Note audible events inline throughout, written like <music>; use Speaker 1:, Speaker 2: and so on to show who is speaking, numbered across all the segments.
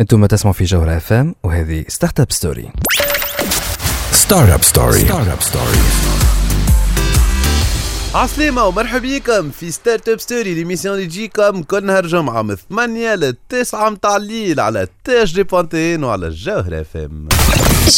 Speaker 1: أنتم تسمعوا في جوهر اف ام وهذه ستارت اب ستوري
Speaker 2: ستارت اب ستوري ستارت اب ستوري
Speaker 3: عسلامة ومرحبا بكم في ستارت اب ستوري ليميسيون اللي تجيكم كل نهار جمعة من 8 ل 9 متاع الليل على تاج دي بوانتين وعلى الجوهرة اف ام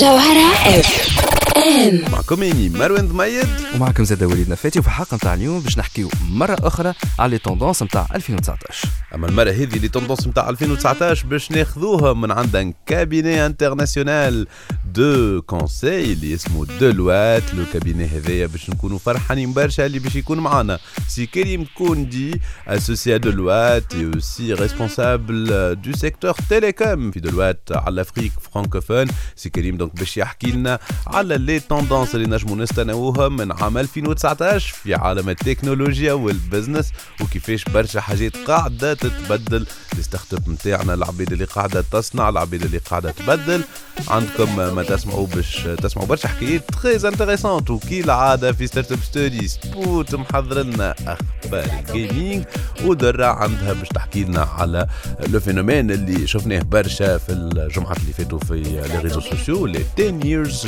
Speaker 4: جوهرة اف ام
Speaker 3: معكم اني مروان ضميد
Speaker 1: ومعكم زاد وليد نفاتي وفي الحلقة نتاع اليوم باش نحكيو مرة أخرى على لي توندونس نتاع 2019
Speaker 3: أما المرة هذه اللي توندونس نتاع 2019 باش ناخذوها من عند ان كابيني انترناسيونال دو كونساي اللي اسمه دلوات لو كابيني هذايا باش نكونوا فرحانين برشا اللي باش يكون معنا سي كريم كوندي اسوسي دلوات اي اوسي ريسبونسابل دو سيكتور تيليكوم في دلوات على الافريك فرانكوفون سي كريم دونك باش يحكي لنا على لي توندونس اللي نجموا نستناوهم من عام 2019 في عالم التكنولوجيا والبزنس وكيفاش برشا حاجات قاعدة تتبدل. لي ستارت اب نتاعنا العبيد اللي قاعدة تصنع العبيد اللي قاعدة تبدل. عندكم ما تسمعوا باش تسمعوا برشا حكايات تري انتريسونت وكي العاده في ستارت اب ستوري سبوت محضر لنا أخبار الجيمنج ودرا عندها باش تحكي لنا على لو فينومين اللي شفناه برشا في الجمعات اللي فاتوا في لي ريزو سوسيو لي 10 years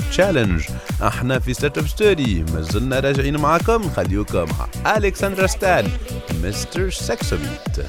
Speaker 3: تشالنج إحنا في ستارت اب ستوري مازلنا راجعين معاكم. نخليوكم مع الكسندرا ستان مستر سكسوبيت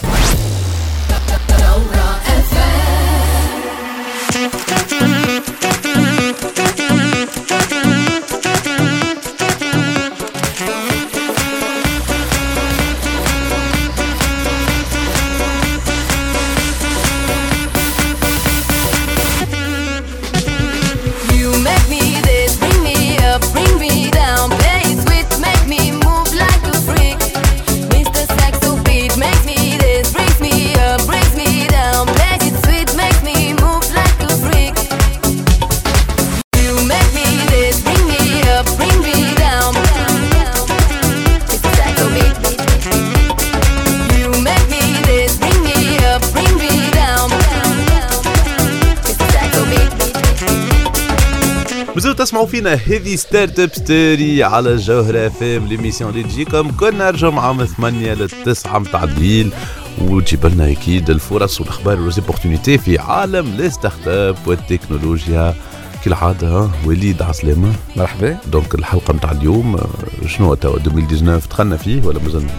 Speaker 3: تسمعوا فينا هذه ستارت اب ستوري على الجوهرة اف ام ليميسيون اللي تجيكم كل نهار جمعة من 8 ل 9 متاع الليل وتجيب لنا أكيد الفرص والأخبار والزيبورتينيتي في عالم لي ستارت اب والتكنولوجيا كالعادة وليد عسلامة
Speaker 1: مرحبا.
Speaker 3: دونك الحلقة متاع اليوم شنو توا 2019 دخلنا فيه ولا مازلنا؟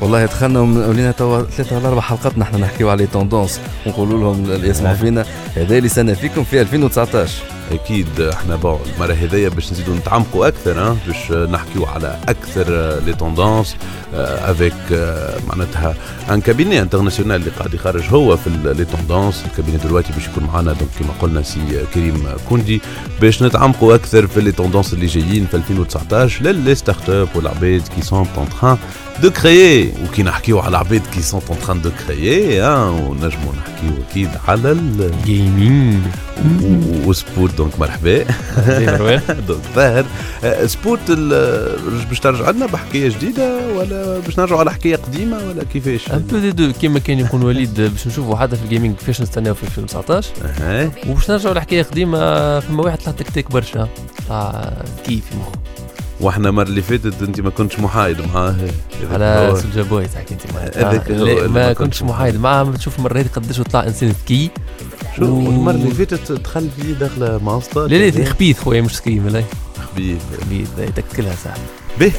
Speaker 1: والله دخلنا ولينا توا ثلاثة ولا أربع حلقات نحن نحكيو على لي توندونس ونقولوا لهم اللي يسمعوا فينا. هذا اللي سنة فيكم في 2019
Speaker 3: أكيد إحنا بون المرة هذيا باش نزيدوا نتعمقوا أكثر باش نحكيوا على أكثر لي توندونس افيك معناتها ان كابيني انترناسيونال اللي قاعد يخرج هو في لي توندونس الكابيني دلوقتي باش يكون معنا دونك كما قلنا سي كريم كوندي. باش نتعمقوا أكثر في لي توندونس اللي جايين في 2019 للي ستارت اب والعباد كي سون اون تران دو كريي وكي نحكيو على العباد كي سون اون تران دو كريي ونجموا نحكيو أكيد على ال
Speaker 5: جيمنج
Speaker 3: و- وسبورت دونك مرحبا. <laughs> دونك ظاهر آه، سبورت ال- باش ترجع لنا بحكاية جديدة ولا باش نرجعوا على حكاية قديمة ولا كيفاش؟
Speaker 5: ان بو دي دو كيما كان يقول وليد باش نشوفوا حتى في الجيمنج كيفاش نستناو في 2019
Speaker 3: أها.
Speaker 5: وباش نرجعوا لحكايه قديمة فما واحد طلع تكتيك برشا. طلع كيف في مخه
Speaker 3: وإحنا المرة اللي فاتت أنت ما كنتش محايد معاه
Speaker 5: على
Speaker 3: هو.
Speaker 5: سوجا بوي تحكي أنت.
Speaker 3: اللي ما
Speaker 5: ما
Speaker 3: كنتش
Speaker 5: كنتش محايد. معاه تشوف المرة هذه قداش طلع إنسان ذكي.
Speaker 3: شو
Speaker 5: و-
Speaker 3: المرة اللي فاتت دخل فيه دخله ماستر.
Speaker 5: لا لا خبيث خويا مش سكي ملاي
Speaker 3: خبيث
Speaker 5: خبيث. يتكلها صح
Speaker 3: به.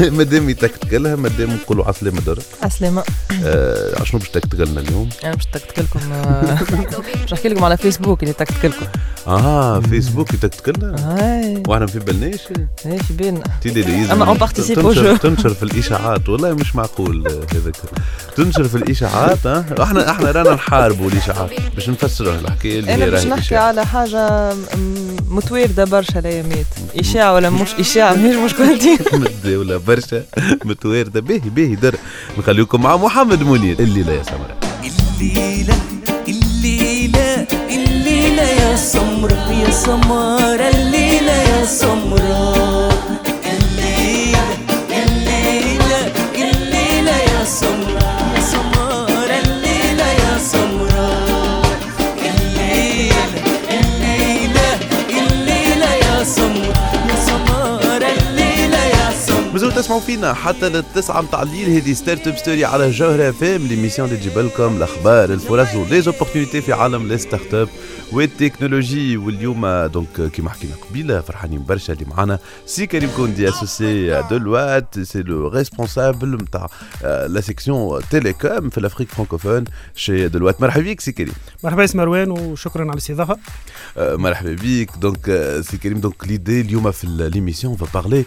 Speaker 3: <laughs> مادام تكتكلها مادام نقولوا على السلامة درك
Speaker 6: على السلامة
Speaker 3: آه شنو باش تكتكلنا اليوم؟
Speaker 6: أنا باش تكتكلكم آه، <laughs> باش نحكي لكم على فيسبوك اللي تكتكلكم
Speaker 3: آه فيسبوك اللي
Speaker 6: تكتكلنا؟
Speaker 3: وإحنا ما في بالناش؟ إيش بينا؟
Speaker 6: أما اون بارتيسيب
Speaker 3: أو
Speaker 6: جو
Speaker 3: تنشر في الإشاعات. والله مش معقول آه، هذاك. تنشر في الإشاعات آه؟ إحنا إحنا رانا نحاربوا الإشاعات باش نفسروا الحكاية اللي
Speaker 6: أنا باش نحكي على حاجة متوارده برشا الأيامات. إشاعة ولا مش إشاعة؟ مش مشكلتي
Speaker 3: محمد ولا برشا متوارده به به در. نخليكم مع محمد منير. الليلة يا سمرة.
Speaker 7: الليلة الليلة الليلة يا سمرة يا سمرة. الليلة يا سمرة.
Speaker 3: تسمعوا فينا حتى للتسعة متاع الليل هذه ستارت أب ستوري على جوهرة فام ليميسيون اللي تجيب لكم الاخبار الفرص وليزوبورتينيتي في عالم لي ستارت اب والتكنولوجي. واليوم دونك كيما حكينا قبيلة فرحانين برشا اللي معنا سي كريم كوندي اسوسي دولوات سي لو ريسبونسابل نتاع لا سيكسيون تيليكوم في الافريك فرانكوفون شي دولوات مرحبا بك سي كريم.
Speaker 8: مرحبا اسم مروان وشكرا على الاستضافة.
Speaker 3: آه، مرحبا بك. دونك آه، سي كريم دونك ليدي اليوم في ليميسيون فا بارلي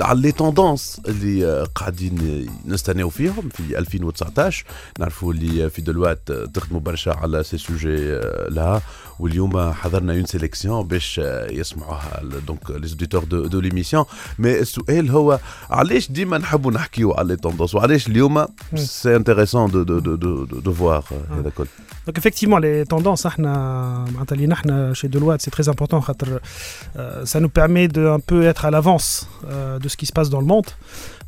Speaker 3: على لي توندونس اللي آه، قاعدين نستناو فيهم في 2019 نعرفوا اللي في دلوقت آه، تخدموا برشا على سي سوجي لها واليوم حضرنا اون سيليكسيون باش آه، يسمعوها دونك لي اوديتور دو, دو ليميسيون مي السؤال هو علاش ديما نحبوا نحكيو على لي توندونس وعلاش اليوم سي انتريسون دو دو دو دو, دو, دو فوار هذا كل.
Speaker 8: Donc effectivement, les tendances, hein, chez Deloitte, c'est très important. Euh, ça nous permet de un peu être à l'avance euh, de ce qui se passe dans le monde.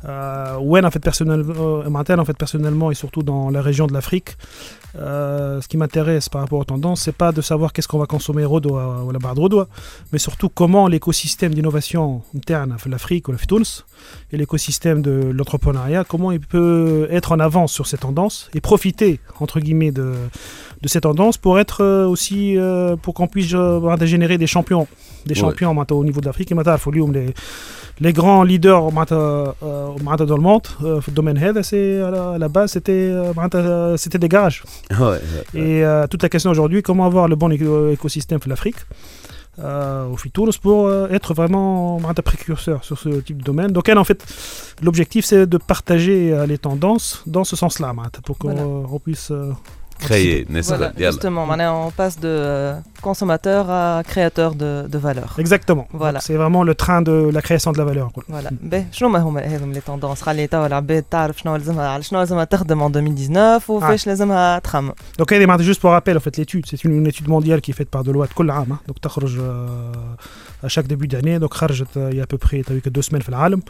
Speaker 8: Euh, ouais, en fait, euh, en fait, personnellement et surtout dans la région de l'Afrique, euh, ce qui m'intéresse par rapport aux tendances, c'est pas de savoir qu'est-ce qu'on va consommer Rodoa ou la barre de Rodoa, mais surtout comment l'écosystème d'innovation interne à l'Afrique ou la Tunis et l'écosystème de l'entrepreneuriat, comment il peut être en avance sur ces tendances et profiter entre guillemets de, de ces tendances pour être aussi pour qu'on puisse générer des champions, des champions au niveau de l'Afrique et maintenant il faut lui les les grands leaders euh, dans le monde, euh, domaine head, c'est à la base c'était euh, c'était des garages. <laughs> Et toute la question aujourd'hui, comment avoir le bon écosystème pour l'Afrique, au Fitouros, pour être vraiment un précurseur sur ce type de domaine. Donc elle, en fait, l'objectif c'est de partager les tendances dans ce sens-là, pour qu'on puisse euh,
Speaker 3: créer ناس
Speaker 6: Voilà,
Speaker 3: يلا
Speaker 6: justement, maintenant, on passe de euh, consommateur à créateur de, de valeur.
Speaker 8: Exactement.
Speaker 6: Voilà.
Speaker 8: Donc, C'est vraiment le train de la création de la valeur. quoi.
Speaker 6: فوالا باهي شنو ما هما هذم لي توندونس خلي توا العباد تعرف شنو لازمها على شنو لازمها تخدم en 2019 وفاش لازمها تخمم
Speaker 8: Donc elle est juste pour rappel, en fait, l'étude, c'est une, une étude mondiale qui est faite par Deloitte كل عام. hein. Donc تخرج euh, à chaque début d'année. Donc خرجت euh, il y a à peu près, t'as vu que deux semaines في العالم.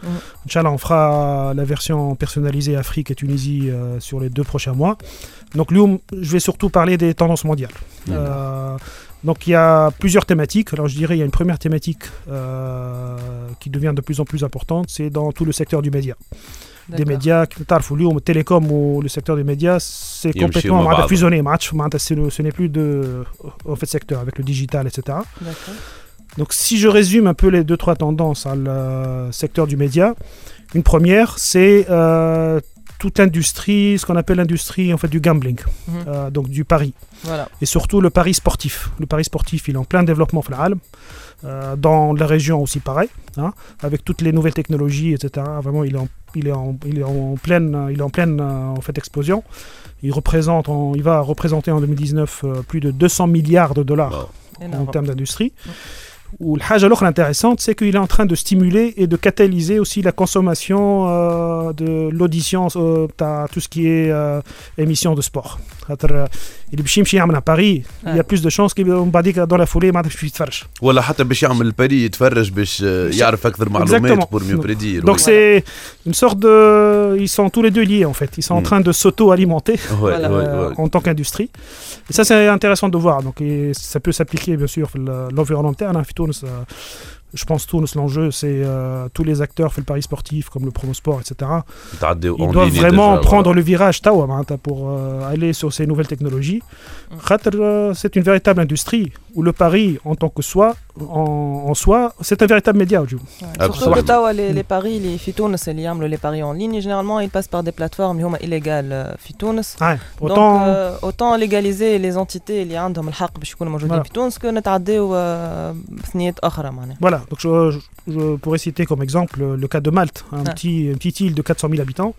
Speaker 8: Inch'Allah, on fera la version personnalisée Afrique et Tunisie euh, sur les deux prochains mois. Donc, Lyon, je vais surtout parler des tendances mondiales. Euh, donc, il y a plusieurs thématiques. Alors, je dirais, il y a une première thématique euh, qui devient de plus en plus importante, c'est dans tout le secteur du média. Des médias, Tarf ou Télécom ou le secteur des médias, c'est complètement fusionné. Match, ce n'est plus de au fait secteur avec le digital, etc. Donc, si je résume un peu les deux trois tendances au secteur du média, une première, c'est euh, toute l'industrie, ce qu'on appelle l'industrie en fait du gambling,
Speaker 6: mhm.
Speaker 8: euh, donc du pari. Et surtout le pari sportif. Le pari sportif, il est en plein développement euh, dans la région aussi pareil, hein, avec toutes les nouvelles technologies, etc. Vraiment, il est en, il est en, il est en pleine, il est en pleine euh, en fait explosion. Il représente, il va représenter en 2019 euh, plus de 200 milliards de dollars en termes d'industrie. Mm. الحاجة الأخرى intéressante, c'est qu'il est en train de stimuler et de catalyser aussi la consommation euh, de l'audition, euh, t'as tout ce qui est euh, émission de sport. خاطر، euh, اللي باش يمشي يعمل à Paris, il y a
Speaker 6: Ouais.
Speaker 8: plus de chances qu'il من بعديك dans la foulée ما عادش باش يتفرج.
Speaker 3: ولا حتى باش يعمل البري يتفرج باش آه، يعرف اكثر معلومات
Speaker 8: Exactement.
Speaker 3: بور ميو بريدير
Speaker 8: Donc c'est une sorte de... Ils sont tous les deux liés en fait. Ils sont en
Speaker 3: Mm.
Speaker 8: train de s'auto-alimenter
Speaker 6: Voilà.
Speaker 8: euh, en tant qu'industrie. Et ça, c'est intéressant de voir. Donc, et ça peut s'appliquer, bien sûr, le- l'environnement interne. Tunus Tunis, euh, je pense Tunis, l'enjeu, c'est euh, tous les acteurs fait le pari sportif, comme le promosport, etc. Ils doivent vraiment prendre le virage tawa, معناتها, pour euh, aller sur ces nouvelles technologies. خاطر, euh, c'est une véritable industrie où le pari en tant que soi, en, en soi, c'est un véritable média. Joe.
Speaker 6: Ouais.
Speaker 3: Ah,
Speaker 6: Surtout que
Speaker 3: absolument.
Speaker 6: توا les, les paris les في تونس اللي يعملوا les paris en ligne généralement ils passent par des plateformes اللي هما illégales euh, في تونس
Speaker 8: Ouais,
Speaker 6: Donc,
Speaker 8: autant,
Speaker 6: euh, autant légaliser les entités اللي عندهم الحق باش يكونوا موجودين
Speaker 8: Voilà.
Speaker 6: في تونس كو نتعداو آه، بثنيات اخرى معناها
Speaker 8: Voilà, donc je, je- je pourrais citer comme exemple le, le cas de Malte, un
Speaker 6: Ah.
Speaker 8: petit, une petite île de 400 000 habitants.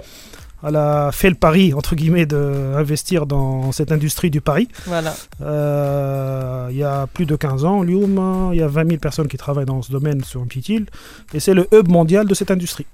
Speaker 8: Elle a fait le pari, entre guillemets, d'investir dans cette industrie du pari.
Speaker 6: voilà
Speaker 8: Euh, il y a plus de 15 ans, Lyoum, il y a 20 000 personnes qui travaillent dans ce domaine sur une petite île. Et c'est le hub mondial de cette industrie.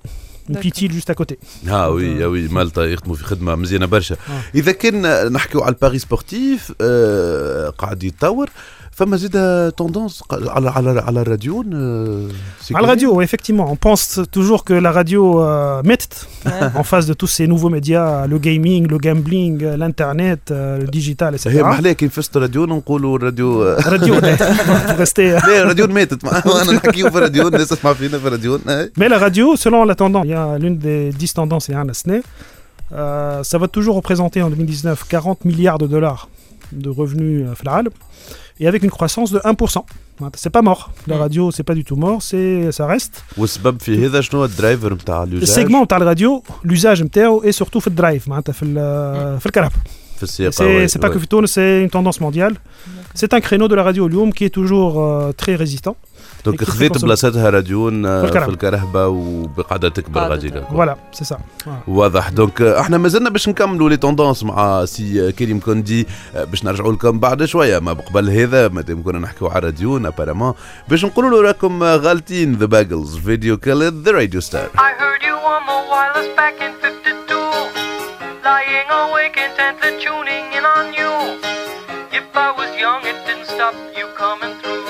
Speaker 8: Une petite
Speaker 6: D'accord.
Speaker 8: île juste à côté.
Speaker 3: اه وي اه وي مالطا يخدموا في خدمه مزيانه برشا
Speaker 8: آه.
Speaker 3: اذا كان نحكيو على الباري سبورتيف آه قاعد يتطور فما زيد توندونس على على على الراديو آه،
Speaker 8: À la radio, oui, effectivement, on pense toujours que la radio euh, met <laughs> en face de tous ces nouveaux médias, le gaming, le gambling, euh, l'internet, euh, le digital, etc.
Speaker 3: هي محلاه كي فزت راديو نقولوا الراديو <laughs> <laughs> آه،
Speaker 8: Radio, pour rester.
Speaker 3: لا الراديو ماتت انا نحكيو في الراديو الناس تسمع فينا في الراديو آه.
Speaker 8: Mais la radio, selon la tendance, il y a l'une des 10 tendances, il y a un SNE, euh, ça va toujours représenter en 2019 40 milliards de dollars de revenus euh, Flaal et avec une croissance de 1%. C'est pas mort. La
Speaker 6: mm.
Speaker 8: radio, c'est pas du tout mort, ça reste. Le segment de la radio, l'usage est surtout
Speaker 3: fait drive,
Speaker 8: C'est pas que c'est une tendance mondiale. C'est un créneau de la radio Lyon qui est toujours euh, très résistant.
Speaker 3: دونك خذيت بلاصتها راديون آه،
Speaker 8: في الكرهبة
Speaker 3: وقاعده تكبر غادي
Speaker 8: c'est ça. Voilà.
Speaker 3: واضح دونك إحنا مازلنا باش نكملوا لي توندونس مع سي كريم كوندي آه، باش نرجعوا لكم بعد شوية ما قبل هذا مادام كنا نحكيو على راديون ابارامون باش نقولوا له راكم غالطين ذا باجلز فيديو كيل ذا راديو ستار
Speaker 9: I heard you on the wireless back in 52. Lying awake intently tuning in on you. If I was young, it didn't stop you coming through.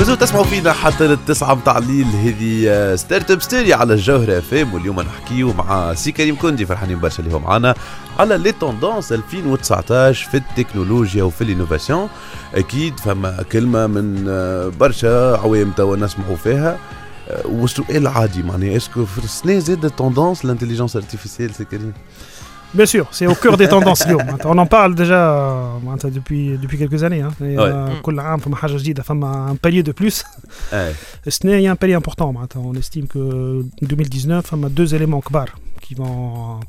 Speaker 3: مازالوا تسمعوا فينا حتى للتسعة متاع الليل. هذه ستارت أب ستوري على الجوهرة أف واليوم نحكيو مع سي كريم كوندي فرحانين برشا اللي هو معانا على لي توندونس 2019 في التكنولوجيا وفي الإنوفاسيون. أكيد فما كلمة من برشا عوام توا نسمعوا فيها. والسؤال عادي معناها اسكو في السنة زاد توندونس الانتليجنس ارتيفيسيال سي كريم؟
Speaker 8: Bien sûr, c'est au cœur des tendances اليوم. On en parle déjà euh, معناتها depuis, depuis quelques années. Hein. Et,
Speaker 3: Ouais.
Speaker 8: euh, كل عام فما حاجة جديدة فما un palier de plus.
Speaker 3: اي
Speaker 8: السنة il y a un palier important. معناتها. On estime que 2019 فما deux éléments كبار qui vont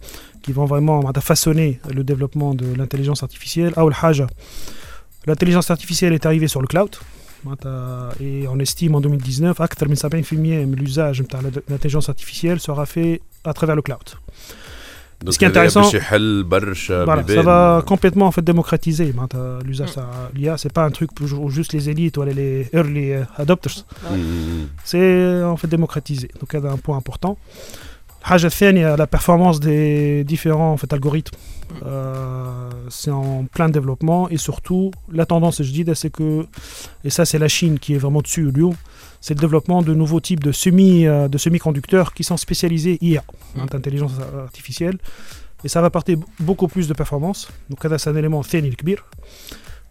Speaker 8: qui vont vraiment معناتها façonner le développement de l'intelligence artificielle. أول حاجة l'intelligence artificielle est arrivée sur le cloud. معناتها et on estime en 2019 أكثر من 70% من l'usage نتاع l'intelligence artificielle sera fait à travers le cloud. Ce qui est intéressant, voilà, ça va complètement en fait démocratiser hein, l'usage mm. de l'IA. C'est pas un truc pour juste les élites ou les early
Speaker 3: euh, adopters.
Speaker 8: C'est en fait démocratisé. Donc, c'est un point important. الحاجة الثانية la performance des différents en fait, algorithmes. Euh, c'est en plein développement et surtout la tendance je dis c'est que et ça c'est la Chine qui est vraiment dessus Lyon c'est le développement de nouveaux types de semi euh, de semi-conducteurs qui sont spécialisés IA hein, intelligence artificielle et ça va apporter beaucoup plus de performance donc là c'est un élément ثاني الكبير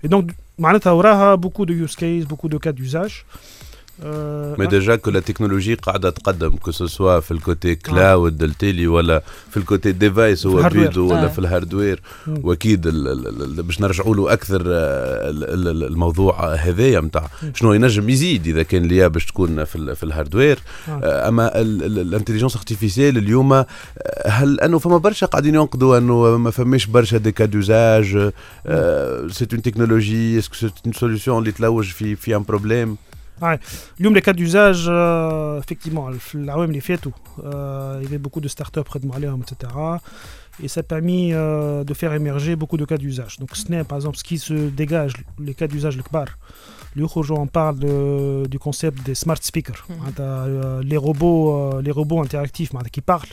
Speaker 8: et donc معناتها وراها beaucoup de use cases beaucoup de cas d'usage Euh,
Speaker 3: مي ديجا كو لا تكنولوجي قاعدة تقدم كو سوا في الكوتي كلاود التيلي ولا في الكوتي ديفايس هو. بيدو ولا
Speaker 6: آه.
Speaker 3: في الهاردوير. واكيد باش نرجعوا له أكثر آه، ال- ال- ال- الموضوع هذايا نتاع
Speaker 8: مم.
Speaker 3: شنو ينجم يزيد إذا كان ليا باش تكون في في الهاردوير
Speaker 8: آه.
Speaker 3: آه، أما الانتليجنس ارتيفيسيال اليوم آه، هل أنه فما برشا قاعدين ينقدوا أنه ما فماش برشا دي كا دوزاج سي اون تكنولوجي اسكو سي اون سوليسيون اللي تلوج في في ان بروبليم
Speaker 8: Ouais. L'une des cas d'usage, euh, effectivement, l'AOM les fait tout. Euh, il y avait beaucoup de startups près de Malheur, etc. Et ça a permis euh, de faire émerger beaucoup de cas d'usage. Donc, ce n'est par exemple ce qui se dégage, les cas d'usage, le kbar. Aujourd'hui, on parle du concept des smart speakers, mm -hmm. les, robots, les robots interactifs qui parlent.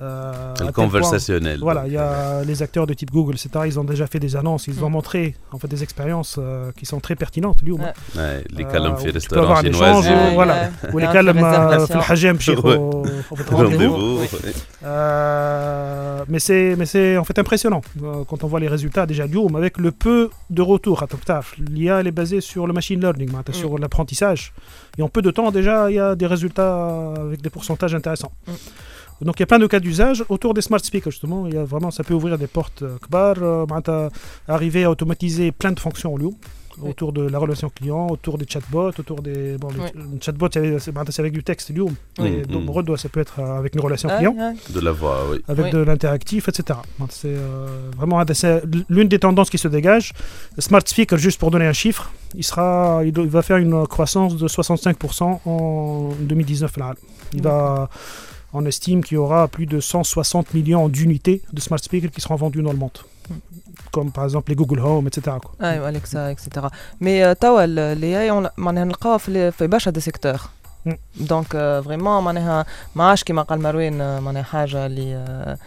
Speaker 8: Euh, conversationnel. Point, voilà, il y a les acteurs de type Google, etc. Ils ont déjà fait des annonces, ils mmh. ont
Speaker 6: hmm.
Speaker 8: montré en fait des expériences euh, qui sont très pertinentes, lui euh, ou Les
Speaker 3: calmes
Speaker 8: euh,
Speaker 3: restaurants <laughs>
Speaker 8: chinois.
Speaker 6: Ouais,
Speaker 8: voilà, ou les calmes
Speaker 3: rendez-vous.
Speaker 8: Euh, mais c'est mais c'est en fait impressionnant euh, quand on voit les résultats déjà du avec le peu de retour. L'IA elle est basée sur le machine learning, hein,
Speaker 6: hmm.
Speaker 8: sur l'apprentissage. Et en peu de temps déjà, il y a des résultats avec des pourcentages intéressants. Mmh. Donc il y a plein de cas d'usage autour des smart speakers justement. Il y a vraiment, ça peut ouvrir des portes kbar, euh, euh arriver à automatiser plein de fonctions au lieu autour de la relation client, autour des chatbots, autour des bon,
Speaker 6: ouais.
Speaker 8: chatbots, c'est avec du texte, du donc mmh. ça peut être euh, avec une relation
Speaker 6: ah,
Speaker 8: client,
Speaker 3: de la voix, oui.
Speaker 8: avec de l'interactif, etc. C'est euh, vraiment l'une des tendances qui se dégage. Smart Speaker, juste pour donner un chiffre, il sera, il, va faire une croissance de 65% en 2019 là. Il va on estime qu'il y aura plus de 160 millions d'unités de smart speakers qui seront vendues dans le monde. Comme par exemple les Google Home, etc. quoi.
Speaker 6: ايوه اليكسا اكسترا مي توا الاي اي معناها نلقاوها في في برشا دي سيكتور دونك فريمون معناها ما عادش كيما قال مروان آه، معناها حاجه اللي آه، آه،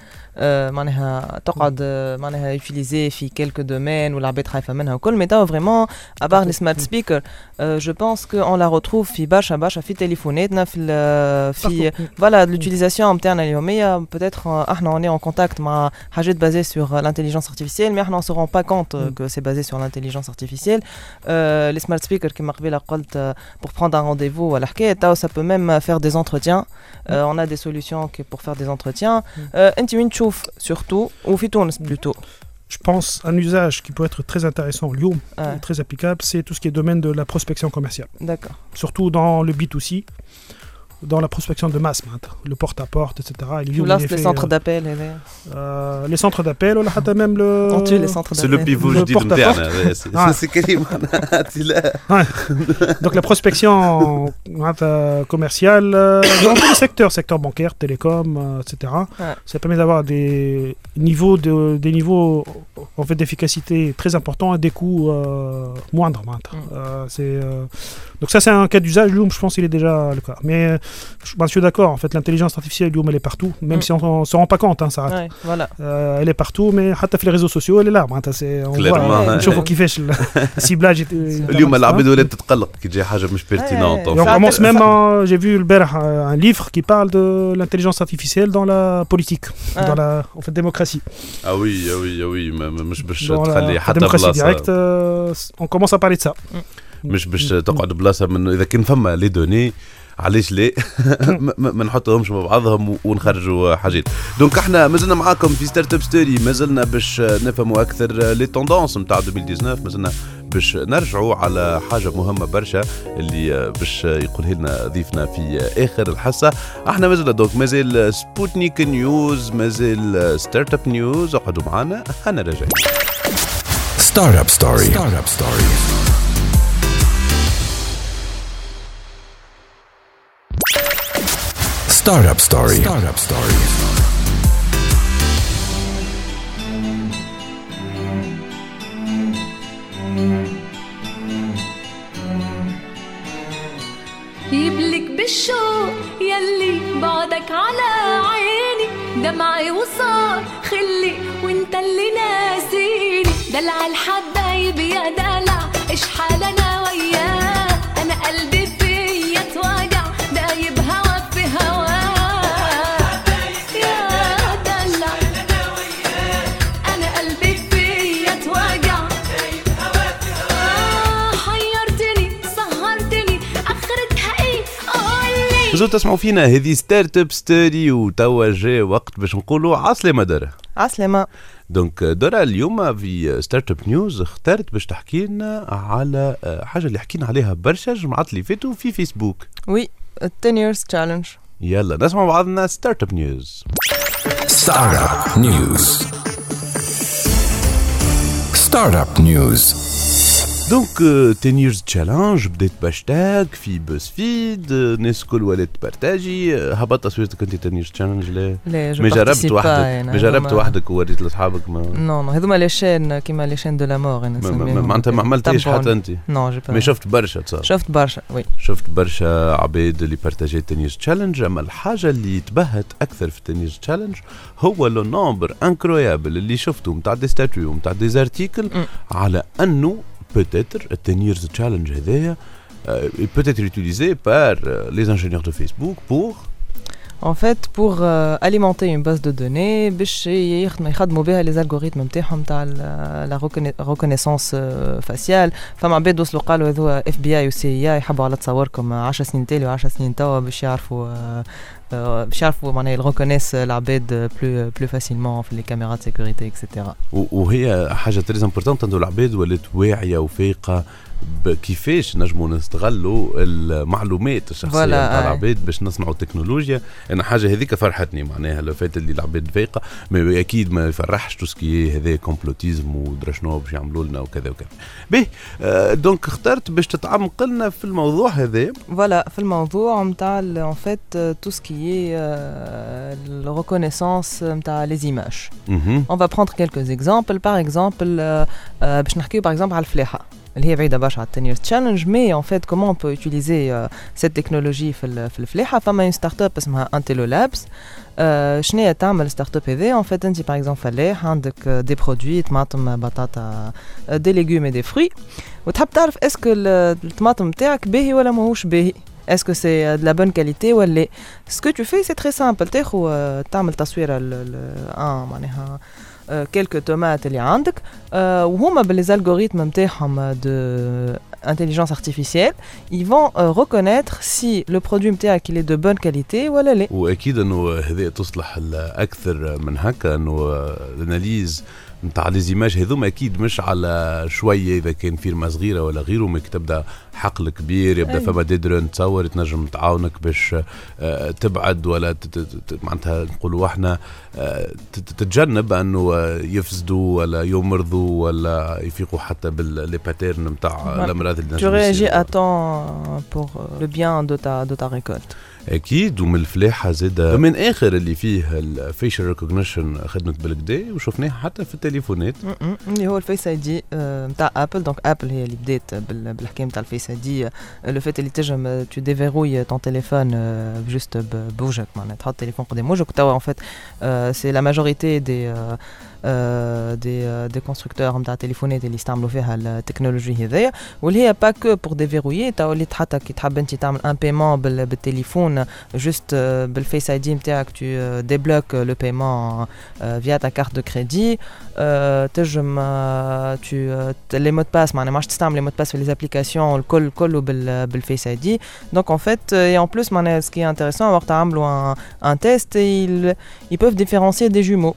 Speaker 6: معناها تقعد آه، معناها يوتيليزي في كيلكو دومين والعباد خايفه منها وكل مي توا فريمون ابار لي سمارت سبيكر جو بونس كو اون لا روتروف في برشا برشا في تليفوناتنا في ال- في فوالا l'utilisation نتاعنا اليوميه بوتيتر احنا اون اون كونتاكت مع حاجات بازي سور l'intelligence artificielle mais احنا on se rend pas compte euh, que c'est basé sur l'intelligence artificielle euh, les smart speakers كما قبيله قلت euh, pour prendre un rendez-vous ولا حكايه تاو ça peut même faire des entretiens euh, on a des solutions que pour faire des entretiens euh, انت وين تشوف surtout, ou fitourne plutôt
Speaker 8: je pense, un usage qui peut être très intéressant au
Speaker 6: Lyon,
Speaker 8: très applicable, c'est tout ce qui est domaine de la prospection commerciale.
Speaker 6: D'accord.
Speaker 8: Surtout dans le B2C dans la prospection de masse, le porte-à-porte, -porte, etc. Et
Speaker 6: là, les centres
Speaker 8: euh,
Speaker 6: d'appel.
Speaker 8: Euh, les centres d'appel, ou là, même le.
Speaker 6: Oh,
Speaker 3: c'est
Speaker 8: le
Speaker 3: pivot,
Speaker 8: je
Speaker 3: dis, C'est
Speaker 8: ah. Donc la prospection euh, commerciale euh, dans tous les secteurs, secteur bancaire, télécom, etc. Ça permet d'avoir des niveaux, en fait, d'efficacité très importants à des coûts moindres.
Speaker 6: Mm.
Speaker 8: C'est. donc ça c'est un cas d'usage. Loom, je pense, il est déjà le cas. Mais euh, je, ben, je suis d'accord. En fait, l'intelligence artificielle, Loom, elle est partout, même
Speaker 6: Mm.
Speaker 8: si on, ne se rend pas compte, hein, ça.
Speaker 6: Ouais, voilà
Speaker 8: Euh, elle est partout, mais حتى في les réseaux sociaux, elle est là. معناتها c'est- on
Speaker 3: Clairement,
Speaker 8: voit,
Speaker 3: ouais.
Speaker 8: نشوفوا كيفاش ال- السيبلاج يت-
Speaker 3: اليوم العباد ولات تتقلق كي تجي حاجه مش بيرتينونت
Speaker 8: Et on
Speaker 6: Ça
Speaker 8: commence
Speaker 6: intéresse-
Speaker 8: même, en- j'ai vu le Berh, euh, un livre qui parle de l'intelligence artificielle dans la politique,
Speaker 6: Ah.
Speaker 8: dans la en fait, démocratie.
Speaker 3: اه وي اه وي اه وي ما- ما- مش باش
Speaker 8: Dans
Speaker 3: تخلي
Speaker 8: la,
Speaker 3: حتى
Speaker 8: démocratie directe,
Speaker 3: بلاصه
Speaker 8: euh, on commence à parler de ça.
Speaker 3: مش باش تقعد بلاصة من إذا كان فما لي دوني علاش لا؟ <laughs> ما- نحطهمش مع بعضهم ونخرجوا حاجات. دونك إحنا مازلنا معاكم في ستارت اب ستوري مازلنا باش نفهموا أكثر لي توندونس نتاع 2019 مازلنا باش نرجعوا على حاجة مهمة برشا اللي باش يقولها لنا ضيفنا في آخر الحصة. إحنا مازلنا دونك مازال سبوتنيك نيوز مازال ستارت اب نيوز اقعدوا معنا أنا راجع.
Speaker 2: Startup Story. Startup Story. Startup Story. Startup Story.
Speaker 10: يبلك بالشوق يلي بعدك على عيني دمعي وصار خلي وانت اللي ناسيني دلع الحبايب يا دلع إيش حال أنا وياه
Speaker 3: زو تسمعوا فينا هذه ستارت أب ستوري وتوا جا وقت باش نقولوا عسلامة دره
Speaker 6: عسلامة.
Speaker 3: دونك دره اليوم في ستارت أب نيوز اخترت باش تحكي لنا على آه، حاجة اللي حكينا عليها برشا الجمعات اللي فاتوا في فيسبوك.
Speaker 6: وي 10 years challenge.
Speaker 3: يلا نسمع بعضنا ستارت أب نيوز.
Speaker 2: Startup News. Startup News.
Speaker 3: دونك 10 years تشالنج بدات باشتاج في بوس فيد الناس الكل ولات تبارتاجي آه، هبط تصويرتك انت 10 years تشالنج لا
Speaker 6: لا
Speaker 3: ما جربت وحدك. ما جربت وحدك ووريت لاصحابك ما
Speaker 6: نو نو هذوما لي شين كيما لي شين دو لا مور
Speaker 3: ما- ما- معناتها ما عملتيش حتى انت
Speaker 6: نو
Speaker 3: ما شفت برشا تصور
Speaker 6: شفت برشا وي
Speaker 3: شفت برشا عباد اللي بارتاجي تنيز تشالنج اما الحاجة اللي تبهت أكثر في تنيز تشالنج هو لو نومبر انكرويابل اللي شفته نتاع دي ستاتيو ونتاع دي زارتيكل. على انه بوتيتر التنيرز تشالنج هذايا peut être utilisé par euh, les ingénieurs de Facebook pour
Speaker 6: En fait, pour euh, alimenter une base de données, باش يخدموا يخدموا بها les algorithmes نتاعهم تاع ال- la reconna- reconnaissance euh, faciale فما عباد وصلوا قالوا هذو اف بي اي وسي اي يحبوا على تصوركم 10 سنين تالي و10 سنين توا باش يعرفوا آه، آه، باش يعرفوا معناها يريكونيس العباد بلو بلو فاسيلمون في لي كاميرا سيكوريتي اكسيتيرا
Speaker 3: وهي حاجة تريز امبورتونت انه العباد ولات واعيه وفايقه كيفاش نجموا نستغلوا المعلومات الشخصيه نتاع
Speaker 6: آه.
Speaker 3: العباد باش نصنعوا تكنولوجيا أنا حاجة هذيك فرحتني معناها لو فات اللي العباد فايقه ما أكيد ما يفرحش توسكي هذا كومبلوتيزم ودرا شنو باش يعملوا لنا وكذا وكذا به آه دونك اخترت باش تتعمق لنا في الموضوع هذا
Speaker 6: Voilà, في الموضوع نتاع euh, tout ce qui est euh, la reconnaissance نتاع les images.
Speaker 3: مهم.
Speaker 6: On va prendre quelques exemples. Par exemple, euh, euh, باش نحكيو par exemple على الفلاحة. اللي هي بعيده برشا على 10 years challenge mais en fait comment on peut utiliser euh, cette technologie في ال- في الفلاحه فما une start up اسمها Antelo Labs آه، شنو هي تعمل ستارت اب هذا ان فيت انت باغ اكزومبل فلاح عندك دي برودوي طماطم بطاطا دي ليغوم دي فروي وتحب تعرف اسكو الطماطم نتاعك باهي ولا ماهوش باهي اسكو سي دو لا بون كاليتي ولا لا سكو تو في سي تري سامبل تاخو آه، تعمل تصويره ل- ل- اه معناها كيلكو تومات اللي عندك آه، وهما بالليزالغوريثم نتاعهم دو intelligence artificielle, ils vont euh, reconnaître si le produit نتاعك il est de bonne qualité ولا لا.
Speaker 3: واكيد انه هذه تصلح اكثر من هكا انه الاناليز نتاع ليزيماج هذوما أكيد مش على شوية إذا كان فيرما صغيرة ولا غيره ما تبدأ حقل كبير
Speaker 6: يبدأ
Speaker 3: فما ديدرون تصور تنجم تعاونك باش آه، تبعد ولا معناتها نقولوا إحنا آه، تتجنب أنه يفسدوا ولا يمرضوا ولا يفيقوا حتى باللي باترن نتاع الأمراض اللي نجم
Speaker 6: تجي اتون بور لو بيان دو تا دو تا ريكولت
Speaker 3: أكيد ومن الفلاحة زاد من آخر اللي فيه الفيشل ريكوجنيشن خدمة بالكدا وشفناها حتى في التليفونات.
Speaker 6: اللي هو الفيس آي دي نتاع ابل دونك ابل هي اللي بدات بال- بالحكاية نتاع الفيس آي دي. لو فات اللي تنجم تو ديفيروي طون تيليفون جوست بوجهك معناها تحط التليفون قدام وجهك. توا ان فات سي لا ماجوريتي دي دي دي كونستركتور نتاع تليفونات اللي يستعملوا فيها التكنولوجي هذايا واللي هي با كو بور ديفيروي توا اللي حتى كي تحب انت تعمل ان بايمون بالتليفون جوست بالفيس اي دي نتاعك تو ديبلوك لو بايمون فيا تا كارت دو كريدي آه، تنجم آه، تو آه، لي مود باس معناها ما عادش تستعمل لي مود باس في لي زابليكاسيون الكل كله بال بالفيس اي دي دونك ان فيت اي ان بلوس معناها سكي انتريسون وقت عملوا ان تيست ils ils peuvent différencier des jumeaux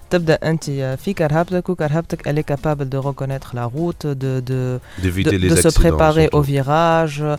Speaker 6: تبدا انت آه، في كرهبتك وكرهبتك elle est capable de reconnaître la route de de
Speaker 3: ديفيتي
Speaker 6: de,
Speaker 3: لي
Speaker 6: de se préparer au
Speaker 3: surtout.
Speaker 6: virage آه،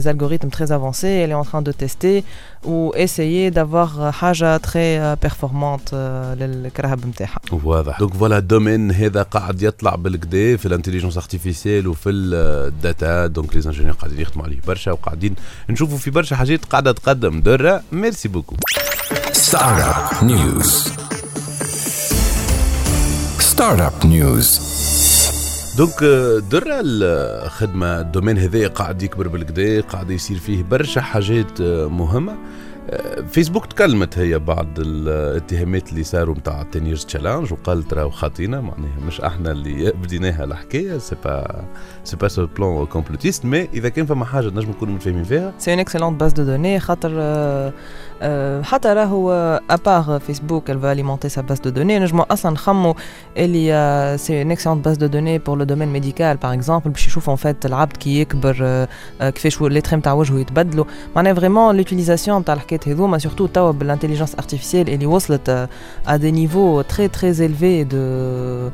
Speaker 6: على دي الغوريثم تري افونسي اللي اون تران دو تيستي و اسيي دافوار حاجه تري بيرفورمانت للكرهب نتاعها
Speaker 3: واضح دونك فوالا الدومين هذا قاعد يطلع بالكدا في الانتليجنس ارتيفيسيال وفي الداتا دونك لي انجينيور قاعدين يخدموا عليه برشا وقاعدين نشوفوا في برشا حاجات قاعده تقدم دره ميرسي بوكو
Speaker 2: Startup News. Startup News.
Speaker 3: دونك درة الخدمة الدومين هذا قاعد يكبر بالكدا قاعد يصير فيه برشا حاجات آه، مهمة. آه، فيسبوك تكلمت هي بعض الاتهامات اللي صاروا نتاع تنيرز تشالنج وقالت راهو خاطينا معناها مش أحنا اللي بديناها الحكاية سي با سي با سو بلان كومبلوتيست مي اذا كان فما حاجه نجم نكونوا متفاهمين فيها
Speaker 6: سي اون اكسلونت باز دو دوني خاطر آه، آه، حتى راهو ابار فيسبوك elle va alimenter sa base de données نجمو اصلا نخمو اللي آه، سي اون اكسلونت باز دو دوني بور لو دومين ميديكال باغ اكزومبل باش يشوفوا ان فات العبد كي يكبر آه، آه، كيفاش لي تري نتاع وجهه يتبدلوا معناها فريمون لوتيليزاسيون نتاع الحكايات هذوما سورتو توا بالانتيليجنس ارتيفيسيال اللي وصلت ا دي نيفو تري تري élevés de آه،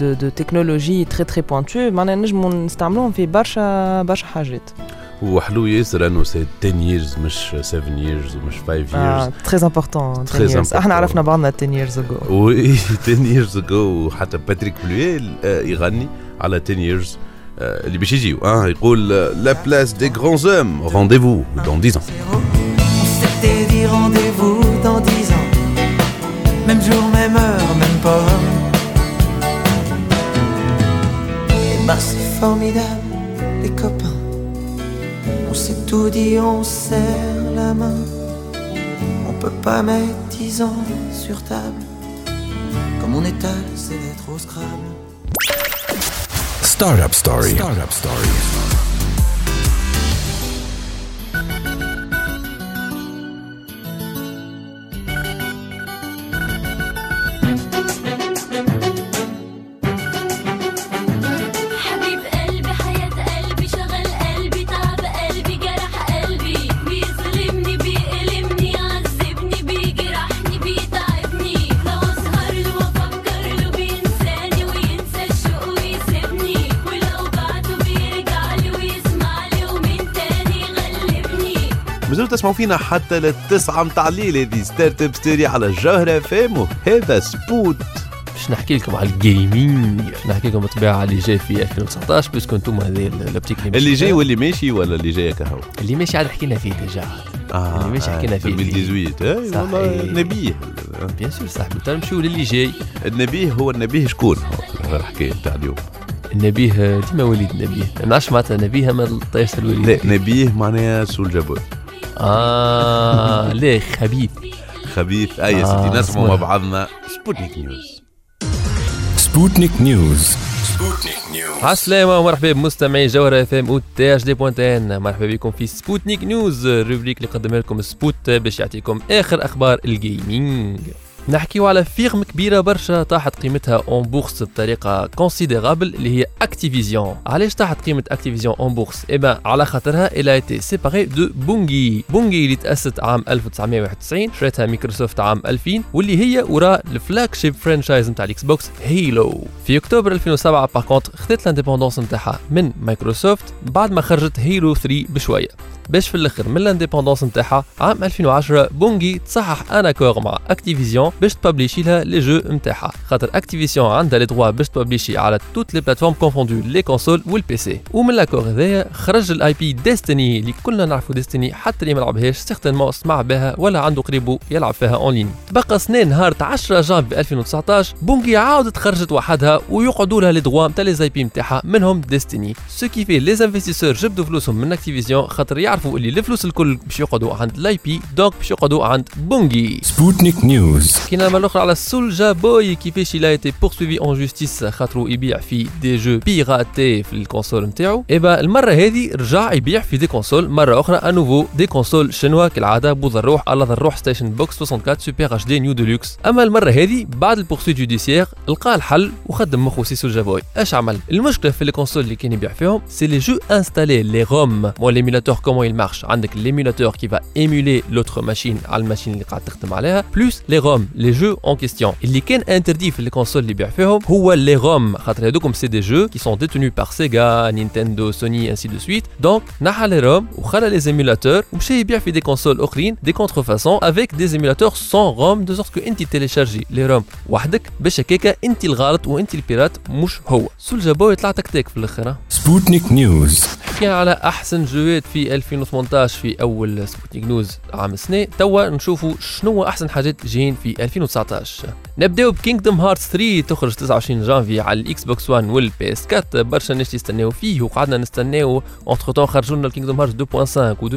Speaker 6: de de technologie très très pointue معناها نجمو نستعملوهم في برشا برشا حاجات
Speaker 3: وحلو ياسر انه سي 10 years مش 7 years ومش 5 years
Speaker 6: آه، très important 10
Speaker 3: Très
Speaker 6: years.
Speaker 3: important.
Speaker 6: احنا عرفنا بعضنا 10 years ago
Speaker 3: وي 10 <laughs> years ago وحتى باتريك بلوي آه، يغني على 10 years آه، اللي باش يجيو اه يقول لا بلاس دي غران زوم رونديفو دون 10 ans
Speaker 7: Formidable, les copains On s'est tout dit, on serre la main On peut pas mettre dix ans sur table Comme on étale ses lettres au Scrabble.
Speaker 2: Startup Story.
Speaker 3: تسمعوا فينا حتى للتسعة متاع الليل هذه ستارت أب ستوري على الجوهرة فام هذا سبوت.
Speaker 5: باش نحكي لكم على الجيمنج باش نحكي لكم بالطبيعه اللي جاي في 2019 باسكو أنتم هذه لابتيك
Speaker 3: اللي جاي واللي ماشي ولا اللي جاي كهو
Speaker 5: اللي ماشي عاد حكينا فيه ديجا.
Speaker 3: آه
Speaker 5: اللي ماشي حكينا فيه.
Speaker 3: 2018 اي والله
Speaker 5: صحيح.
Speaker 3: نبيه.
Speaker 5: بيان سور صاحبي تو نمشيو للي جاي؟
Speaker 3: النبيه هو النبيه شكون؟ هو الحكاية تاع اليوم.
Speaker 5: النبيه ديما وليد النبيه. ما نعرفش معناتها نبيه اما طيش الوليد.
Speaker 3: لا نبيه معناها سول جابور
Speaker 5: آه ليه؟ خبيث.
Speaker 3: خبيث. أي يا
Speaker 5: آه،
Speaker 3: سيدي نسمعوا. مع بعضنا سبوتنيك نيوز.
Speaker 2: سبوتنيك نيوز. سبوتنيك نيوز.
Speaker 5: عسلامة ومرحبا بمستمعي جوهرة اف ام أو تي اش دي بوانت ان مرحبا بكم في سبوتنيك نيوز الروبريك اللي قدمها لكم سبوت باش يعطيكم آخر أخبار الجيمنج نحكيو على فيرم كبيرة برشا طاحت قيمتها اون بورس بطريقة كونسيديرابل اللي هي اكتيفيزيون علاش طاحت قيمة اكتيفيزيون اون بورس اي على خاطرها إلى ايتي سيباري دو بونجي بونجي اللي تأسست عام 1991 شريتها مايكروسوفت عام 2000 واللي هي وراء الفلاج شيب فرانشايز نتاع الإكس بوكس هيلو في أكتوبر 2007 باغ كونت خذت لانديبوندونس نتاعها من مايكروسوفت بعد ما خرجت هيلو 3 بشوية. باش في الآخر من لانديبوندونس نتاعها عام 2010 بونجي تصحح ان اكور مع اكتيفيزيون باش تبابليشي لها لي جو نتاعها خاطر اكتيفيزيون عندها لي دروا باش تبابليشي على توت لي بلاتفورم كونفوندو لي كونسول والبي سي ومن الاكور هذايا خرج الاي بي ديستني اللي كلنا نعرفوا ديستني حتى اللي ما لعبهاش سيغتينمون سمع بها ولا عنده قريبو يلعب فيها اون لين تبقى سنين نهار 10 جانفي 2019 بونجي عاودت خرجت وحدها ويقعدوا لها لي دروا نتاع لي زي بي نتاعها منهم ديستني سو كي في لي انفستيسور جبدوا فلوسهم من اكتيفيزيون خاطر يعرفوا إللي الفلوس الكل باش يقعدوا عند الاي بي دونك باش يقعدوا عند بونجي
Speaker 2: سبوتنيك نيوز
Speaker 5: كاين الاخرى على سولجا بوي كيفاش il a été en justice. خاطرو يبيع في دي جو بيراتي في الكونسول نتاعو ايبا المره هذه رجع يبيع في دي كونسول مره أخرى انوفو دي كونسول شنوا كالعاده بوذا الروح على الروح ستيشن بوكس 64 سوبر اتش دي نيو ديلوكس اما المره هذه بعد البورسوي جوديسيير لقى الحل وخدم مخو سي سولجا بوي اش عمل المشكلة في الكونسول اللي كان يبيع فيهم سي لي جو انستالي لي روم مو ليميلاتور كومون il marche? عندك ليميلاتور qui va émuler l'autre machine على الماشين اللي قاعد تخدم عليها بلوس لي روم لي جو اون كيستيون اللي كان انتردي في الكونسول اللي يبيع فيهم هو لي روم خاطر هذوكم سي دي جو qui sont détenus par Sega, Nintendo, Sony ainsi de suite. Donc نحى لي روم وخلى لي ايميلاتور ومشى يبيع في دي كونسول اخرين دي contrefaçons avec des émulateurs sans ROM de sorte que انت تيليشارجي لي روم وحدك باش هكاكا انت الغلط وانت البيرات مش هو سولجا بوي طلع تكتيك في الآخر؟
Speaker 2: سبوتنيك نيوز
Speaker 5: حكينا على احسن جوات في 2018 في اول سبوتنيك نيوز عام السنة توا نشوفوا شنو احسن حاجات جايين في 2019 نبداو بكينغدوم هارتس 3 تخرج 29 جانفي على الإكس بوكس 1 والبي اس 4 برشا ناس يستناو فيه وقعدنا نستناو. اونتر تون خرجوا لنا الكينغدوم هارتس 2.5 و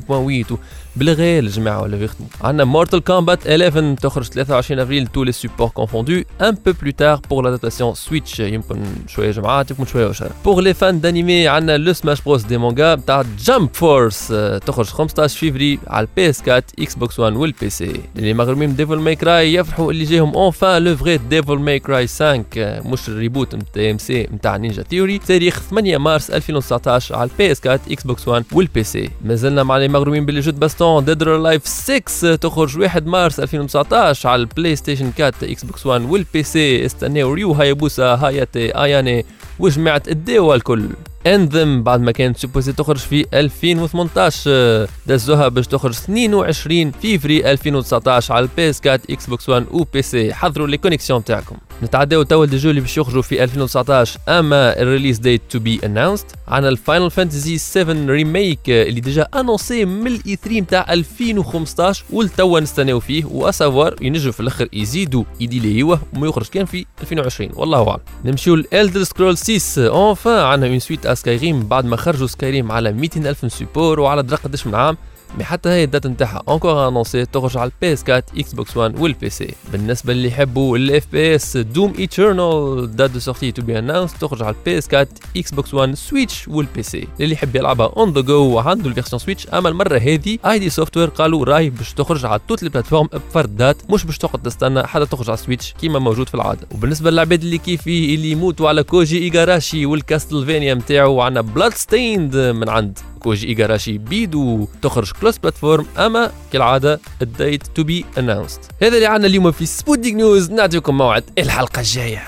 Speaker 5: 2.8 بالغير الجماعه ولا يخدموا عندنا مورتال كومبات 11 تخرج 23 أفريل tous les supports confondus. Un peu plus tard pour l'adaptation Switch. يمكن شوية جماعات يمكن شوية وشر pour les fans d'animé عندنا لو سماش بروس دي مانجا بتاع جامب فورس تخرج 15 فيفري على البي اس 4 إكس بوكس 1 والبي سي اللي مغرومين ديفل ماي كراي يفرحوا اللي جاهم اونفان لو فغي ديفل ماي كراي 5 آه، مش الريبوت نتاع ام سي نتاع نينجا ثيوري تاريخ 8 مارس 2019 على البي اس 4 إكس بوكس 1 والبي سي مازلنا مع اللي مغرومين باللي جو باستون. ديد لايف 6 تخرج 1 مارس 2019 على البلاي ستيشن 4 إكس بوكس 1 والبي سي استناو ريو هايبوسا هاياتي آياني وجماعة الدوا الكل. انذم بعد ما كانت سوبوزي تخرج في 2018 دزوها باش تخرج 22 فيفري 2019 على البي إس 4 إكس بوكس 1 و بي سي. حضروا لي كونيكسيون تاعكم نتعداو توا دي جو اللي باش يخرجوا في 2019 أما الريليز ديت تو بي اناونسد عندنا الفاينل فانتسي 7 ريميك اللي ديجا انونسي من الإي 3 نتاع 2015 والتوا نستناو فيه. واسافوار ينجم في الأخر يزيدوا يديليوه وما يخرج كان في 2020 والله أعلم. نمشيو لالدر سكرول 6 اونفان عندنا اون سويت ا سكايريم بعد ما خرجوا سكايريم على 200 ألف وعلى درا قداش من عام. مي حتى هي الدات نتاعها اونكور انونسي تخرج على البي اس 4 إكس بوكس 1 والبي سي بالنسبة اللي يحبوا الاف بي اس دوم ايترنال دات دو سورتي تو بي اناونس تخرج على البي اس 4 إكس بوكس 1 سويتش والبي سي اللي يحب يلعبها اون ذا جو وعنده الفيرسيون سويتش أما المرة هذه اي دي سوفت وير قالوا راهي باش تخرج على توت البلاتفورم بفرد دات مش باش تقعد تستنى حتى تخرج على سويتش كيما موجود في العادة. وبالنسبة للعباد اللي كيفي اللي يموتوا على كوجي ايغاراشي والكاستلفينيا نتاعو عندنا بلاد ستيند من عند كوجي إيغاراشي بيدو تخرج كلوس بلاتفورم أما كالعادة الديت تو بي اناونسد هذا اللي عندنا اليوم في سبوتنيك نيوز نعطيكم موعد الحلقة الجاية.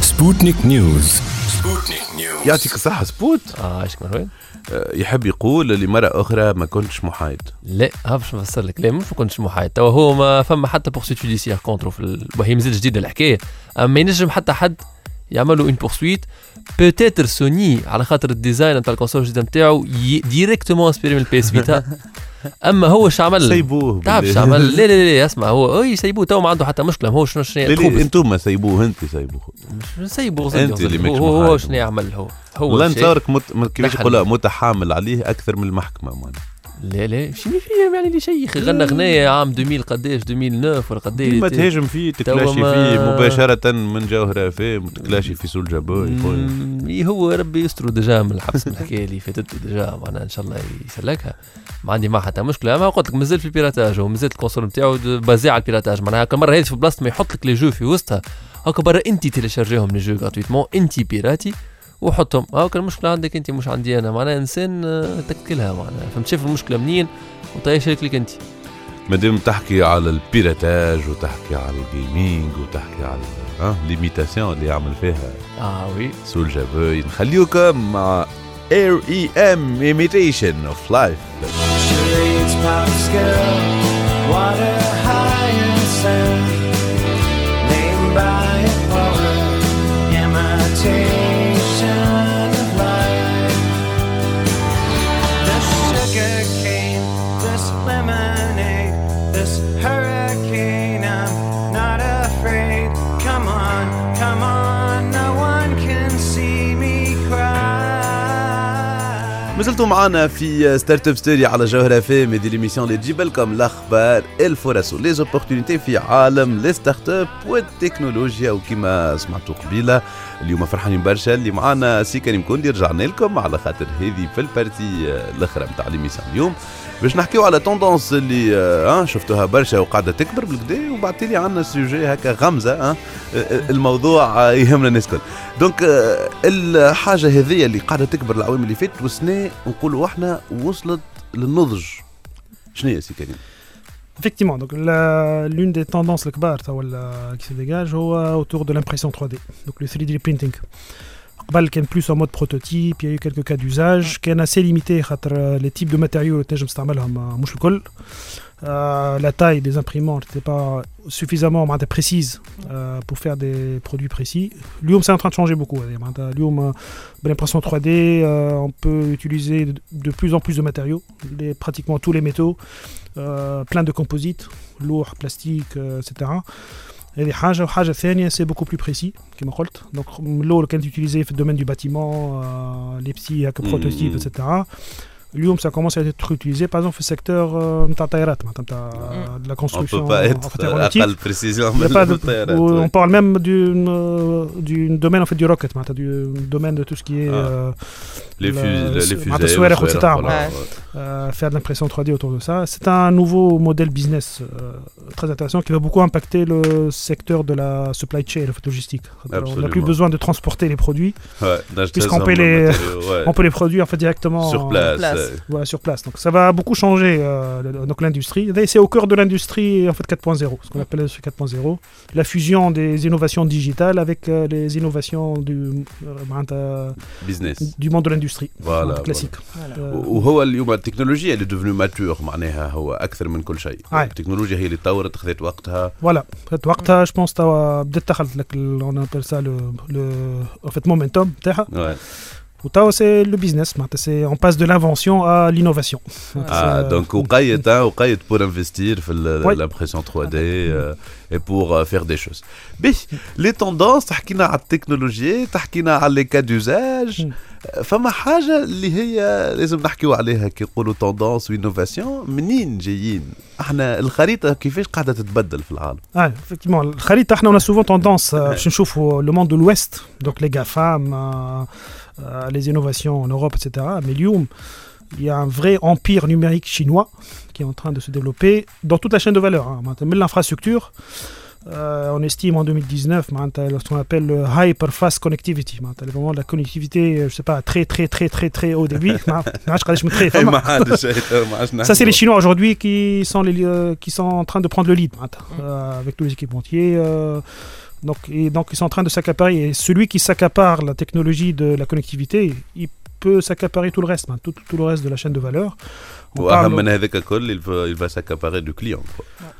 Speaker 2: سبوتنيك نيوز سبوتنيك نيوز
Speaker 3: يعطيك الصحة سبوت.
Speaker 5: آه إيش مروان
Speaker 3: آه، يحب يقول لمرة أخرى ما كنتش محايد.
Speaker 5: لا ها باش نفسر لك. لا مش ما كنتش محايد. توا هو ما فما حتى بورسويت جوديسيير كونترو في ال... وهي مازال جديدة الحكاية. أما ما ينجم حتى حد يعملوا اون بورسويت بوتيتر سوني على خاطر الديزاين نتاع الكونسول الجديده نتاعو ديريكتومون انسبيري من البي اس فيتا أما هو اش عمل؟
Speaker 3: سيبوه
Speaker 5: تعرف
Speaker 3: بالله.
Speaker 5: اش عمل؟ <laughs> لا لا لا اسمع هو أي سيبوه تو ما عنده حتى مشكلة. ما هو شنو شنو.
Speaker 3: أنتم سيبوه أنت سيبوه.
Speaker 5: مش سيبوه
Speaker 3: أنت اللي ماكش
Speaker 5: هو, هو. شنو يعمل هو؟ هو
Speaker 3: نتصورك مت... كيفاش. يقولها متحامل عليه أكثر من المحكمة معناها
Speaker 5: لا لا شنو فيه يعني اللي شيخ غنى غناية عام 2000 قداش 2009 ولا قداش
Speaker 3: ديما تهاجم فيه تكلاشي
Speaker 5: ما-
Speaker 3: فيه مباشرة من جوهره فيه تكلاشي في سول جابوي
Speaker 5: إيه هو ربي يسترو ديجا من الحبس من الحكاية اللي فاتت ديجا معناها إن شاء الله يسلكها. ما عندي معها حتى مشكلة. أما قلت لك مازال في البيراتاج هو مازال الكونسول نتاعو بازي على البيراتاج. معناها هكا مرة هذه في بلاصة ما يحط لك لي جو في وسطها. هكا برا انت تيليشارجيهم لي جو غراتويتمون انت بيراتي. وحطهم. هاكا المشكلة عندك انت مش عندي أنا. معناها إنسان آه، تكلها معناها. فهمت شايف المشكلة منين؟ وطيب شارك لك أنت؟
Speaker 3: مادام تحكي على البيراتاج وتحكي على الجيمنج وتحكي على ها ليميتاسيون اللي يعمل فيها.
Speaker 5: آه وي.
Speaker 3: سول جابوي نخليوكم مع اير اي ام ايميتيشن اوف لايف
Speaker 7: water high cry.
Speaker 3: ما زلتوا معنا في ستارت اب ستوري على جوهرة فام دي ليميسيون اللي تجيب لكم الاخبار الفرص وليزوبورتينيتي في عالم لي ستارت اب والتكنولوجيا وكما سمعتوا قبيلة اليوم فرحانين برشا اللي معنا سي كريم كوندي رجعنا لكم على خاطر هذه في البارتي الأخرى نتاع ليميسيون اليوم. باش نحكيو على توندونس اللي آه شفتوها برشا وقاعدة تكبر بالكدا وبعد لي عندنا سوجي هكا غمزة الموضوع آه، يهمنا الناس الكل. دونك آه، الحاجة هذه اللي قاعدة تكبر العوام اللي فاتت والسنة نقولوا إحنا وصلت للنضج. شنو هي سي كريم؟
Speaker 8: Effectivement, donc l'une des tendances qui se dégage euh, autour de l'impression 3D, donc le 3D printing. Bal qui plus en mode prototype, il y a eu quelques cas d'usage, qui est assez limité euh, les types de matériaux que je le euh, col. La taille des imprimantes n'était pas suffisamment précise pour faire des produits précis. L'UOM, c'est en train de changer beaucoup. L'UOM, hein. l'impression 3D, on peut utiliser de plus en plus de matériaux, pratiquement tous les métaux. آه، plein de composites لوح بلاستيك آه، etc هذه حاجه وحاجه ثانيه سي بوكو بلو بريسي كما قلت دونك من الاول كانت يوتيليزي في الدومين دو باتيمون لي بسي هكا
Speaker 3: مم.
Speaker 8: بروتوتيب etc اليوم ça commence à être utilisé par exemple في السيكتور آه، نتاع الطيارات معناتها نتاع de la
Speaker 3: On
Speaker 8: construction
Speaker 3: peut pas être
Speaker 8: enfin, aéronautique.
Speaker 3: اقل بريسيزيون
Speaker 8: Il y a
Speaker 3: من
Speaker 8: pas <laughs> de-
Speaker 3: الطيارات
Speaker 8: où
Speaker 3: ouais.
Speaker 8: on parle même d'une euh, d'une domaine en fait du rocket معناتها du domaine de tout ce
Speaker 3: les, fusées,
Speaker 8: euh, faire de l'impression 3D autour de ça. C'est un nouveau modèle business euh, très intéressant qui va beaucoup impacter le secteur de la supply chain, la logistique. on n'a plus besoin de transporter les produits puisqu'on peut les, on peut les produire en fait directement
Speaker 3: sur place.
Speaker 8: Voilà, sur place. Donc ça va beaucoup changer euh, donc l'industrie. C'est au cœur de l'industrie en fait 4.0, ce qu'on appelle l'industrie 4.0, la fusion des innovations digitales avec les innovations du
Speaker 3: business,
Speaker 8: du monde de l'industrie الاندستري
Speaker 6: فوالا
Speaker 8: كلاسيك
Speaker 3: وهو اليوم التكنولوجيا اللي دوفنو ماتور معناها هو أكثر من كل شيء التكنولوجيا هي اللي تطورت خذت وقتها
Speaker 8: فوالا خذت وقتها جو بونس توا بدات دخلت لك اون سا لو فيت مومنتوم تاعها
Speaker 3: ouais.
Speaker 8: وتوا سي لو بيزنس معناتها سي on passe de l'invention à l'innovation.
Speaker 3: Ah, donc وقيت hein, وقيت pour investir في ال-
Speaker 8: Oui.
Speaker 3: l'impression 3D euh, et pour euh, faire des choses. بي لي توندونس تحكينا على التكنولوجيا تحكينا على لي كا دوزاج فما حاجه اللي هي لازم نحكيو عليها كي نقولوا توندونس وانوفاسيون منين جايين؟ احنا الخريطه كيفاش قاعده تتبدل في العالم؟
Speaker 8: Ah, effectivement, الخريطة احنا on a souvent tendance euh, باش نشوفوا le monde de l'Ouest, donc les GAFAM, Euh, les innovations en Europe, etc. Mais Lium, il y a un vrai empire numérique chinois qui est en train de se développer dans toute la chaîne de valeur. Hein. Même l'infrastructure, euh, on estime en 2019 ce qu'on appelle le hyper fast connectivity vraiment la connectivité euh, je sais pas très très très très très haut débit <laughs>
Speaker 3: hein.
Speaker 8: ça c'est les chinois aujourd'hui qui sont en train de prendre le lead avec tous les équipementiers donc, et donc, ils sont en train de s'accaparer. Et celui qui s'accapare la technologie de la connectivité, il peut s'accaparer tout le reste, hein, tout, le reste de la chaîne de valeur. On
Speaker 3: avec il va, il va s'accaparer du client.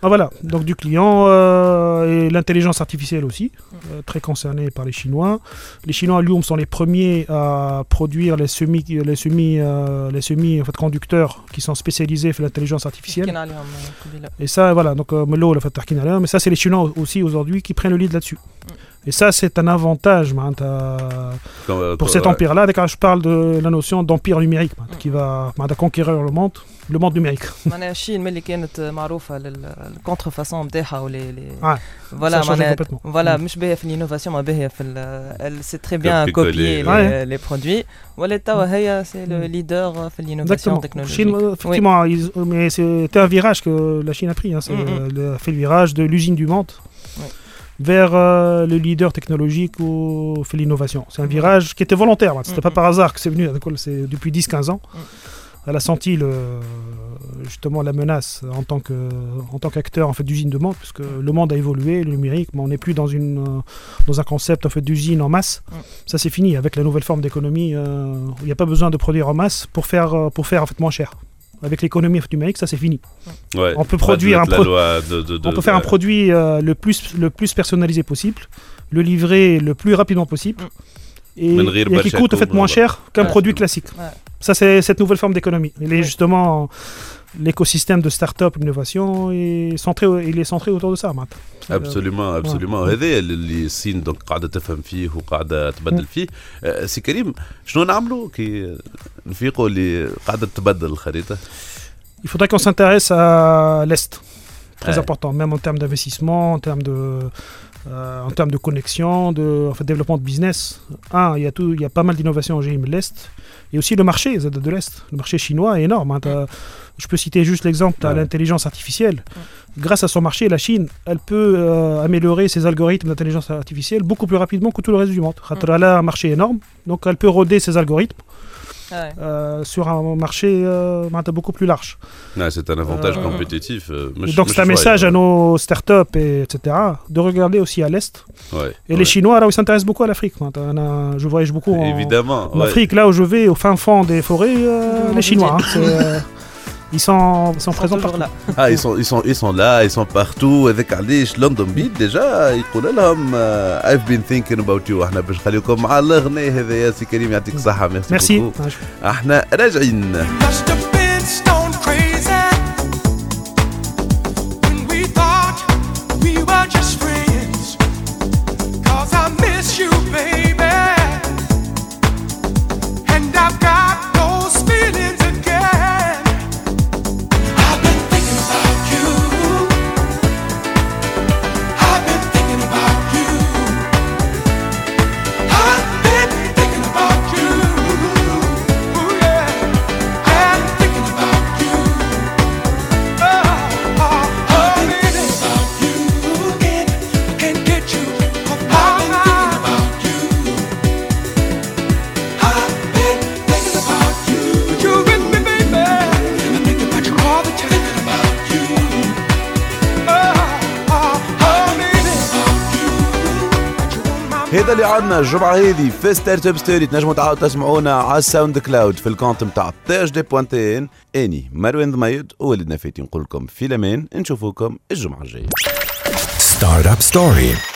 Speaker 8: Ah, voilà, donc du client euh, et l'intelligence artificielle aussi, euh, très concernée par les Chinois. Les Chinois, à Lyon, sont les premiers à produire les semi, les semi, euh, les semi conducteurs qui sont spécialisés dans l'intelligence artificielle. Et ça, voilà, donc mais ça c'est les Chinois aussi aujourd'hui qui prennent le lead là-dessus. Et ça, c'est un avantage معناتها,
Speaker 3: Comme, euh,
Speaker 8: pour
Speaker 3: comme-
Speaker 8: cet
Speaker 3: ouais.
Speaker 8: empire-là. D'accord, Je parle de la notion d'empire numérique معناتها, qui va معناتها, conquérir le monde, le monde numérique. <laughs>
Speaker 6: معناها الشين ملي كانت معروفه للكونتر فاسون نتاعها ولي لي
Speaker 8: Ouais.
Speaker 6: فوالا
Speaker 8: Ça change
Speaker 6: معناها
Speaker 8: complètement.
Speaker 6: فوالا
Speaker 8: Mm.
Speaker 6: مش باهيه في الانوفاسيون ما باهيه في سي تري بيان
Speaker 3: Copier-coller,
Speaker 6: كوبيي
Speaker 3: ouais.
Speaker 6: لي برودوي ولا توا هي سي لو ليدر في الانوفاسيون
Speaker 8: Exactement.
Speaker 6: تكنولوجيك
Speaker 8: Chine, euh, effectivement, ils- mais c'était un virage que la Chine a pris. Hein, c'est,
Speaker 6: Mhm.
Speaker 8: euh, le- fait le virage de l'usine du monde
Speaker 6: Ouais.
Speaker 8: vers euh, le leader technologique ou fait l'innovation. C'est un virage qui était volontaire. hein. C'était pas
Speaker 6: Mhm.
Speaker 8: par hasard que c'est venu. C'est depuis 10-15 ans. Elle a senti le, justement la menace en tant que en tant qu'acteur en fait d'usine de monde, puisque le monde a évolué, le numérique, mais on n'est plus dans une euh, dans un concept en fait d'usine en masse. Ça c'est fini avec la nouvelle forme d'économie. euh, Il n'y a pas besoin de produire en masse pour faire pour faire en fait moins cher. Avec l'économie numérique, ça c'est fini. On peut produire un on peut faire un produit euh, le plus le plus personnalisé possible, le livrer le plus rapidement possible et, qui coûte en fait moins cher qu'un produit classique. Ça c'est cette nouvelle forme d'économie. Elle est justement l'écosystème de start-up, innovation, est centré, il est centré autour de ça. maintenant.
Speaker 3: ابسوليومون ابسوليومون هذا اللي الصين دونك قاعده تفهم فيه وقاعده تبدل فيه آه، سي كريم شنو نعملوا كي نفيقوا اللي قاعده تبدل الخريطه
Speaker 8: Il faudrait qu'on s'intéresse à l'Est. Très
Speaker 3: Ouais.
Speaker 8: important, même en termes d'investissement, en termes de, euh, en termes de connexion, de en fait, développement de business. Un, il y a, tout, il y a pas mal d'innovations en GIM de l'Est. Et aussi le marché de, de l'Est. Le marché chinois est énorme. hein. Je peux citer juste l'exemple de
Speaker 3: Ouais.
Speaker 8: l'intelligence artificielle. Grâce à son marché, la Chine, elle peut euh, améliorer ses algorithmes d'intelligence artificielle beaucoup plus rapidement que tout le reste du monde. Elle a un marché énorme, donc elle peut roder ses algorithmes euh, sur un marché euh, beaucoup plus large.
Speaker 3: C'est un avantage
Speaker 8: euh,
Speaker 3: compétitif.
Speaker 8: Donc c'est un message à nos startups, etc., de regarder aussi à l'Est. et les Chinois, là, ils s'intéressent beaucoup à l'Afrique. Je voyage beaucoup en, Afrique, là où je vais, au fin fond des forêts, les Chinois. Hein, <laughs> c'est, euh, ils sont, ils sont présents
Speaker 6: toujours
Speaker 8: partout.
Speaker 6: là.
Speaker 3: Ah, ils sont, ils sont, ils sont là, ils sont partout. هذاك علاش لندن بيت ديجا يقول لهم uh, I've been thinking about you احنا باش نخليكم مع الغنى هذا يا سي كريم يعطيك الصحة ميرسي
Speaker 8: Merci.
Speaker 3: بوكو.
Speaker 8: Ah, je-
Speaker 3: احنا راجعين عندنا الجمعة هذه في ستارت اب ستوري تنجموا تعاودوا تسمعونا على الساوند كلاود في الكونت نتاع تاج دي بوانتين أني مروان ضميد وولدنا فاتي نقول لكم في الأمان. نشوفوكم الجمعة الجاية.
Speaker 2: Startup Story.